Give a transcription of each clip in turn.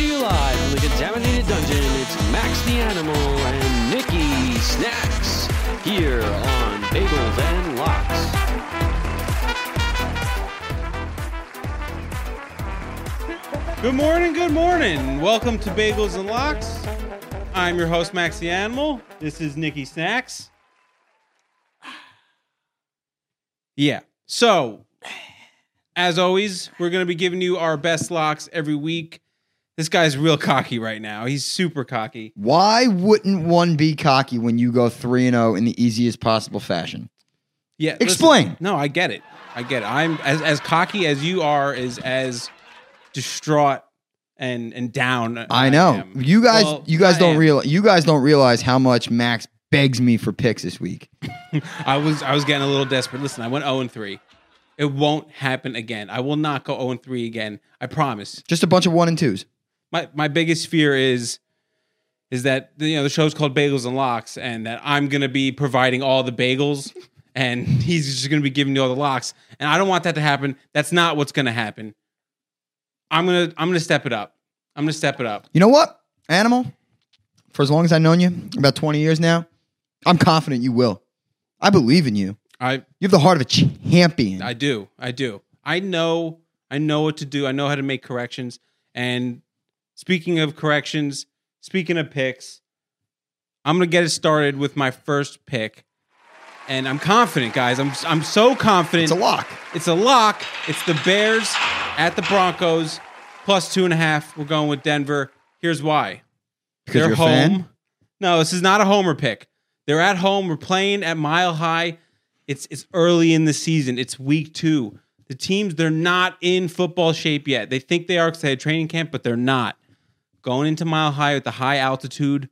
to you live from the contaminated dungeon. It's Max the Animal and Nikki Snacks here on Bagels and Locks. Good morning, good morning. Welcome to Bagels and Locks. I'm your host, Max the Animal. This is Nikki Snacks. Yeah. So, as always, we're going to be giving you our best locks every week. This guy's real cocky right now. He's super cocky. Why wouldn't one be cocky when you go 3 and 0 in the easiest possible fashion? Yeah. listen, Explain. no, I get it. I get it. I'm as, as cocky as you are, is as distraught and and down. I know. am. You guys Well, you guys I don't am. realize you guys don't realize how much Max begs me for picks this week. I was I was getting a little desperate. Listen, I went 0 and 3. It won't happen again. I will not go 0 and 3 again. I promise. Just a bunch of one and twos. My my biggest fear is is that you know the show's called Bagels and Locks and that I'm going to be providing all the bagels and he's just going to be giving you all the locks and I don't want that to happen. That's not what's going to happen. I'm going to I'm to step it up. I'm going to step it up. You know what? Animal, for as long as I've known you, about 20 years now, I'm confident you will. I believe in you. I You have the heart of a champion. I do. I do. I know. I know what to do. I know how to make corrections. And speaking of corrections, speaking of picks, I'm gonna get it started with my first pick, and I'm confident, guys. I'm I'm so confident. it's a lock. It's a lock. It's the Bears at the Broncos plus two and a half. We're going with Denver. Here's why. Because They're home. No, this is not a homer pick. They're at home. We're playing at Mile High. It's it's early in the season. It's week two. The teams they're not in football shape yet. They think they are because they had training camp, but they're not. Going into Mile High at the high altitude,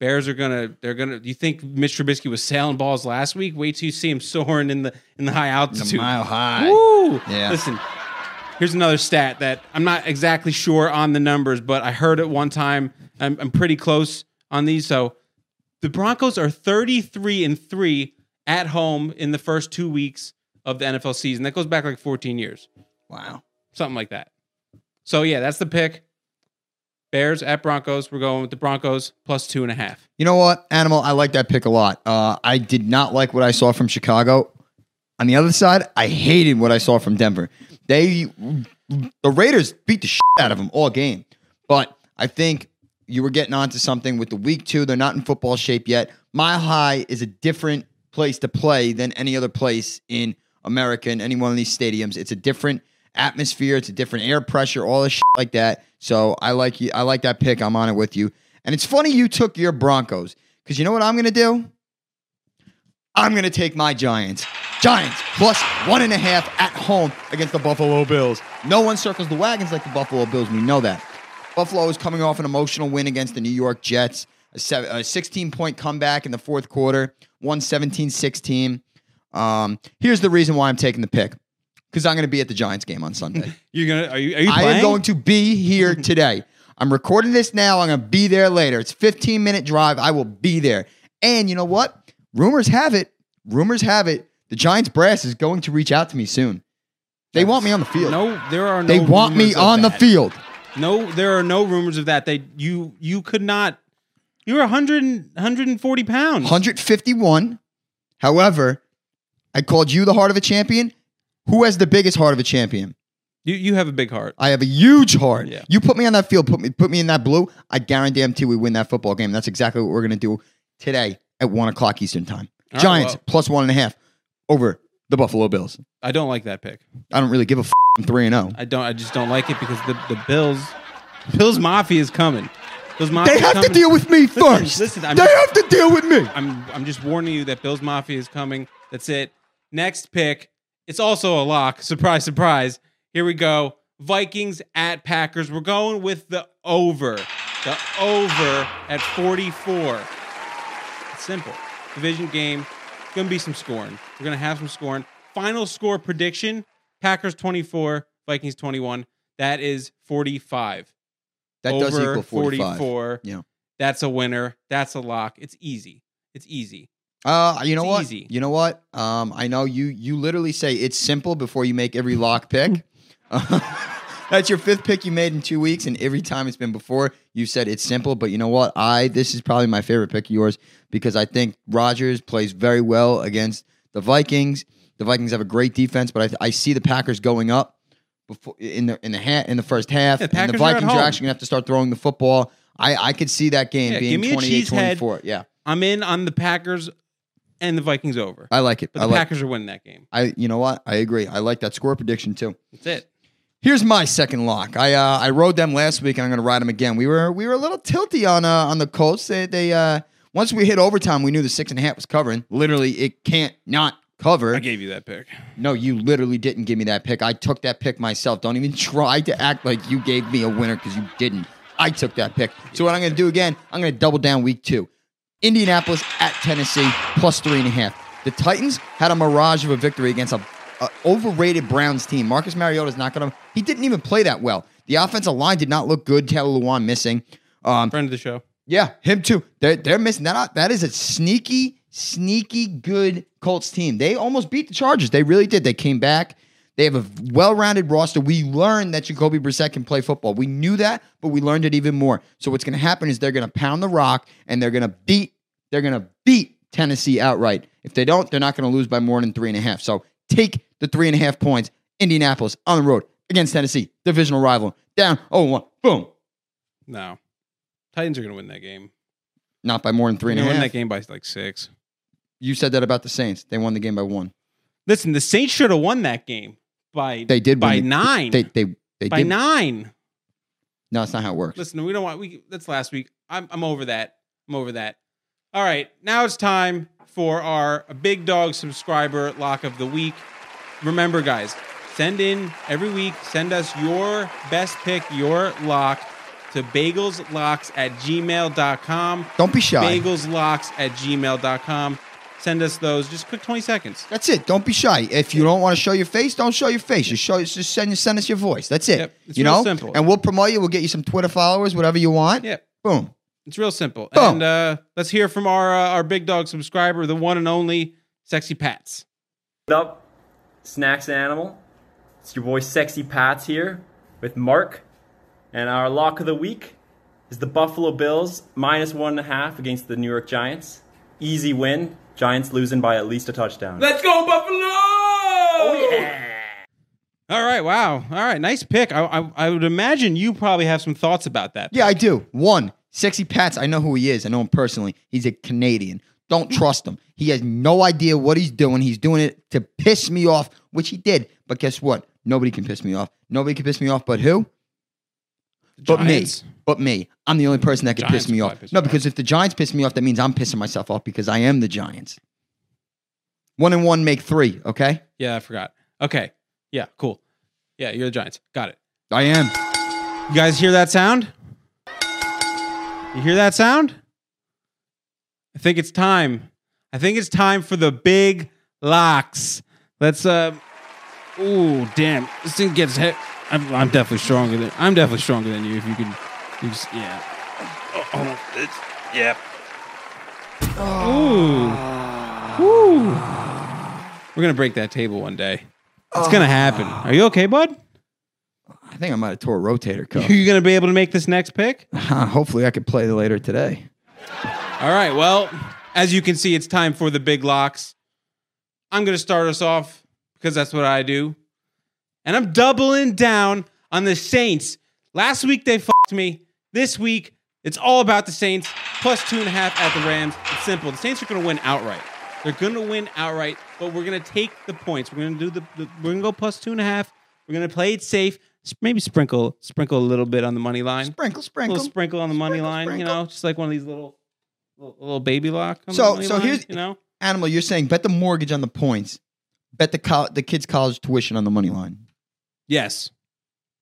Bears are gonna. They're gonna. You think Mitch Trubisky was sailing balls last week? Wait till you see him soaring in the in the high altitude. Mile high. Woo! Yeah. Listen, here's another stat that I'm not exactly sure on the numbers, but I heard it one time. I'm, I'm pretty close on these. So the Broncos are 33 and three at home in the first two weeks of the NFL season. That goes back like 14 years, Wow. something like that. So yeah, that's the pick. Bears at Broncos. We're going with the Broncos plus two and a half. You know what, Animal? I like that pick a lot. Uh, I did not like what I saw from Chicago. On the other side, I hated what I saw from Denver. They, the Raiders beat the shit out of them all game. But I think you were getting onto something with the week two. They're not in football shape yet. Mile High is a different place to play than any other place in America in any one of these stadiums. It's a different atmosphere. It's a different air pressure, all this shit like that. So I like you. I like that pick. I'm on it with you. And it's funny you took your Broncos because you know what I'm going to do? I'm going to take my Giants. Giants plus one and a half at home against the Buffalo Bills. No one circles the wagons like the Buffalo Bills. We know that. Buffalo is coming off an emotional win against the New York Jets, a, seven, a 16 point comeback in the fourth quarter, won 17 16. Um, here's the reason why I'm taking the pick because I'm going to be at the Giants game on Sunday. You're gonna are you are you I playing? am going to be here today. I'm recording this now. I'm going to be there later. It's 15 minute drive. I will be there. And you know what? Rumors have it. Rumors have it. The Giants brass is going to reach out to me soon. They want me on the field. No, there are no they want me rumors of on the that. field. No, there are no rumors of that. They you you could not. You're 100, 140 pounds. 151. However, I called you the heart of a champion. Who has the biggest heart of a champion? You you have a big heart. I have a huge heart. Yeah. You put me on that field, put me put me in that blue. I guarantee MT we win that football game. That's exactly what we're gonna do today at one o'clock Eastern time. All right, Giants well. plus one and a half over the Buffalo Bills. I don't like that pick. I don't really give a f- I'm three and zero. I don't. I just don't like it because the the Bills, Bills Mafia is coming. Bills Mafia. They have to deal with me Listen, first. listen, I'm they just- have to deal with me. I'm I'm just warning you that Bills Mafia is coming. That's it. Next pick. It's also a lock. Surprise, surprise. Here we go. Vikings at Packers. We're going with the over. The over at 44. It's simple. Division game. Gonna be some scoring. We're gonna have some scoring. Final score prediction: Packers 24, Vikings 21. That is 45. That over does equal 45. 44. Yeah. That's a winner. That's a lock. It's easy. It's easy. Uh, you know It's what? easy. You know what? Um, I know you. You literally say it's simple before you make every lock pick. That's your fifth pick you made in two weeks, and every time it's been before, you said it's simple. But you know what? I this is probably my favorite pick of yours because I think Rodgers plays very well against the Vikings. The Vikings have a great defense, but I, I see the Packers going up before in the in the ha- in the first half. Yeah, and the Packers are Vikings are, actually gonna have to start throwing the football. I I could see that game Yeah, being 28-24. Yeah, I'm in on the Packers and the Vikings over. I like it. But I the like. Packers are winning that game. I you know what? I agree. I like that score prediction too. That's it. Here's my second lock. I uh, I rode them last week, and I'm going to ride them again. We were we were a little tilty on uh, on the Colts. They they uh, once we hit overtime, we knew the six and a half was covering. Literally, it can't not cover. I gave you that pick. No, you literally didn't give me that pick. I took that pick myself. Don't even try to act like you gave me a winner because you didn't. I took that pick. So what I'm going to do again? I'm going to double down week two. Indianapolis Tennessee plus three and a half. The Titans had a mirage of a victory against a, a overrated Browns team. Marcus Mariota is not going to. He didn't even play that well. The offensive line did not look good. Taylor Lewan missing. Um, Friend of the show. yeah, him too. They're they're missing that. That is a sneaky, sneaky good Colts team. They almost beat the Chargers. They really did. They came back. They have a well-rounded roster. We learned that Jacoby Brissett can play football. We knew that, but we learned it even more. So what's going to happen is they're going to pound the rock and they're going to beat. They're going to beat Tennessee outright. If they don't, they're not going to lose by more than three and a half. So take the three and a half points. Indianapolis on the road against Tennessee, divisional rival, down 0-1. Boom. No. Titans are going to win that game. Not by more than three and a going to win that game by like six. You said that about the Saints. They won the game by one. Listen, the Saints should have won that game by They did by win nine. They they they by did. nine. No, that's not how it works. Listen, we don't want we that's last week. I'm I'm over that. I'm over that. All right, now it's time for our big dog subscriber lock of the week. Remember, guys, send in every week, send us your best pick, your lock to bagelslocks at gmail.com. Don't be shy. Bagelslocks at gmail.com. Send us those. Just quick 20 seconds. That's it. Don't be shy. If you don't want to show your face, don't show your face. Just show. Just send send us your voice. That's it. Yep, it's you real know. simple. And we'll promote you. We'll get you some Twitter followers, whatever you want. Yeah. Boom. It's real simple. Boom. And uh, let's hear from our uh, our big dog subscriber, the one and only Sexy Pats. What up, Snacks Animal? It's your boy Sexy Pats here with Mark. And our lock of the week is the Buffalo Bills minus one and a half against the New York Giants. Easy win. Giants losing by at least a touchdown. Let's go Buffalo! Oh yeah! All right, wow. All right, nice pick. I, I I would imagine you probably have some thoughts about that. Yeah, I do. One, sexy Pats. I know who he is. I know him personally. He's a Canadian. Don't trust him. He has no idea what he's doing. He's doing it to piss me off, which he did. But guess what? Nobody can piss me off. Nobody can piss me off, but who? But Giants. me. But me. I'm the only person that can Giants piss me off. probably piss no, you because if the Giants piss me off, that means I'm pissing myself off because I am the Giants. One and one make three, okay? Yeah, I forgot. Okay. Yeah, cool. Yeah, you're the Giants. Got it. I am. You guys hear that sound? You hear that sound? I think it's time. I think it's time for the big locks. Let's uh Ooh, damn. This thing gets hit. I'm, I'm definitely stronger than I'm definitely stronger than you if you can you just, yeah. Oh, hold. It's, yeah. Ooh. Ooh. We're gonna break that table one day. It's gonna happen. Are you okay, bud? I think I might have tore a rotator cuff. Are you gonna be able to make this next pick? Uh-huh, hopefully I could play later today. All right. Well, as you can see, it's time for the big locks. I'm going to start us off because that's what I do. And I'm doubling down on the Saints. Last week they fucked me. This week it's all about the Saints. Plus two and a half at the Rams. It's simple. The Saints are going to win outright. They're going to win outright, but we're going to take the points. We're going to do the, the we're going to go plus two and a half. We're going to play it safe. Maybe sprinkle sprinkle a little bit on the money line Sprinkle, a sprinkle. little sprinkle on the money Sprinkle, line, you know, just like one of these little little, little baby lock. On So- the money so line, here's- you know, Animal, you're saying bet the mortgage on the points. Bet the col- the kids' college tuition on the money line. yes,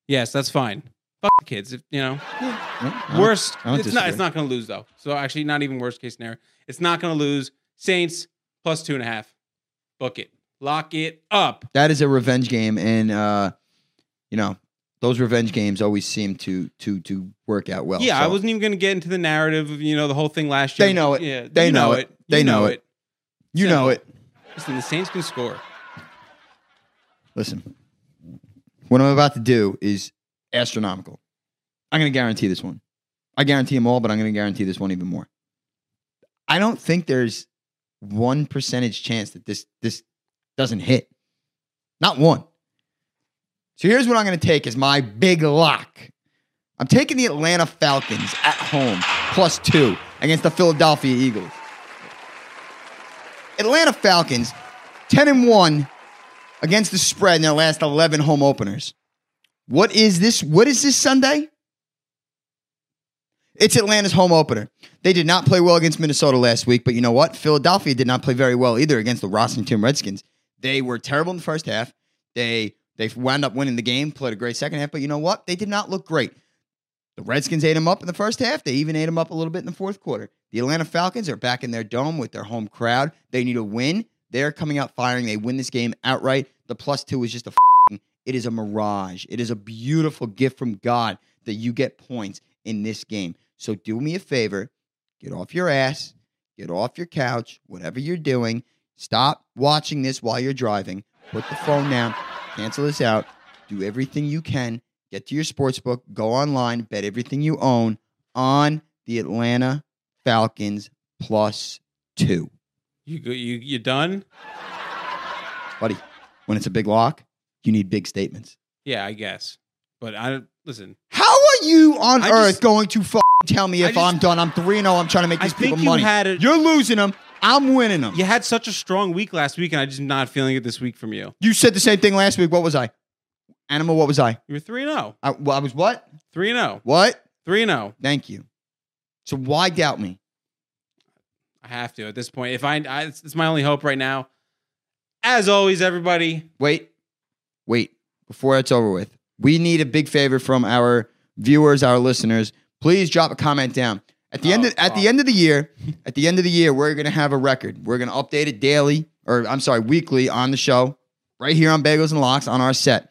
yes, that's fine. Fuck the kids, if, you know. Yeah, Worst, it's not. It's not going to lose though. So actually, not even worst case scenario. It's not going to lose. Saints plus two and a half. Book it. Lock it up. That is a revenge game, and uh, you know those revenge games always seem to to to work out well. yeah, I wasn't even going to get into the narrative of you know the whole thing last year. They know it. Yeah, They you know it. They You know it. You know it. Listen, the Saints can score. Listen, what I'm about to do is astronomical. I'm going to guarantee this one. I guarantee them all, but I'm going to guarantee this one even more. I don't think there's one percentage chance that this this doesn't hit. Not one. So here's what I'm going to take as my big lock. I'm taking the Atlanta Falcons at home plus two against the Philadelphia Eagles. Atlanta Falcons 10 and 1 against the spread in their last 11 home openers. What is this? What is this Sunday? It's Atlanta's home opener. They did not play well against Minnesota last week, but you know what? Philadelphia did not play very well either against the Washington Redskins. They were terrible in the first half. They they wound up winning the game, played a great second half, but you know what? They did not look great. The Redskins ate them up in the first half. They even ate them up a little bit in the fourth quarter. The Atlanta Falcons are back in their dome with their home crowd. They need a win. They're coming out firing. They win this game outright. The plus two is just a it is a mirage. It is a beautiful gift from God that you get points in this game. So do me a favor, get off your ass, get off your couch, whatever you're doing. Stop watching this while you're driving. Put the phone down, cancel this out, do everything you can. Get to your sports book, go online, bet everything you own on the Atlanta Falcons plus two. You go- you you done? Buddy, when it's a big lock, you need big statements. Yeah, I guess. But I don't listen. How are you on I earth just- going to f- tell me if just- I'm done? I'm 3 0. I'm trying to make I these people you money. it- You're losing them. I'm winning them. You had such a strong week last week, and I just not feeling it this week from you. You said the same thing last week. What was I? Animal, what was I? You were three and zero. I, well, I was what? Three and zero. What? Three and oh. zero. Thank you. So why doubt me? I have to at this point. If I, I it's, it's my only hope right now. As always, everybody. Wait, wait. Before it's over with, we need a big favor from our viewers, our listeners. Please drop a comment down. At the end Oh, of, at the end of the oh, oh. year, at the end of the year, we're gonna have a record. We're gonna update it daily, or I'm sorry, weekly on the show, right here on Bagels and Locks on our set.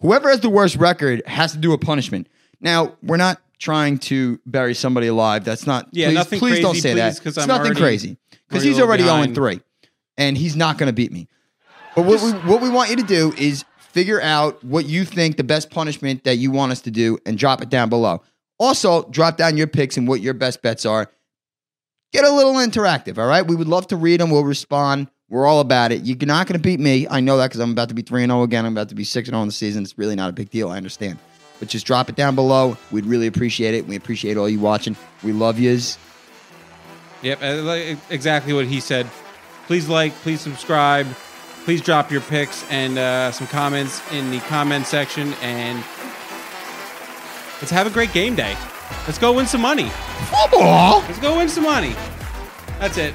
Whoever has the worst record has to do a punishment. Now, we're not trying to bury somebody alive. That's not. Yeah, please, nothing Please don't crazy, say that. please, 'cause It's I'm nothing crazy because he's already behind. 0 3, and he's not going to beat me. But what we, what we want you to do is figure out what you think the best punishment that you want us to do and drop it down below. Also, drop down your picks and what your best bets are. Get a little interactive, all right? We would love to read them. We'll respond. We're all about it. You're not going to beat me. I know that because I'm about to be 3 0 again. I'm about to be 6 0 in the season. It's really not a big deal. I understand. But just drop it down below. We'd really appreciate it. We appreciate all you watching. We love yous. Yep, uh, exactly what he said. Please like, please subscribe, please drop your picks and uh, some comments in the comment section, and let's have a great game day. Let's go win some money. Football? Let's go win some money. That's it.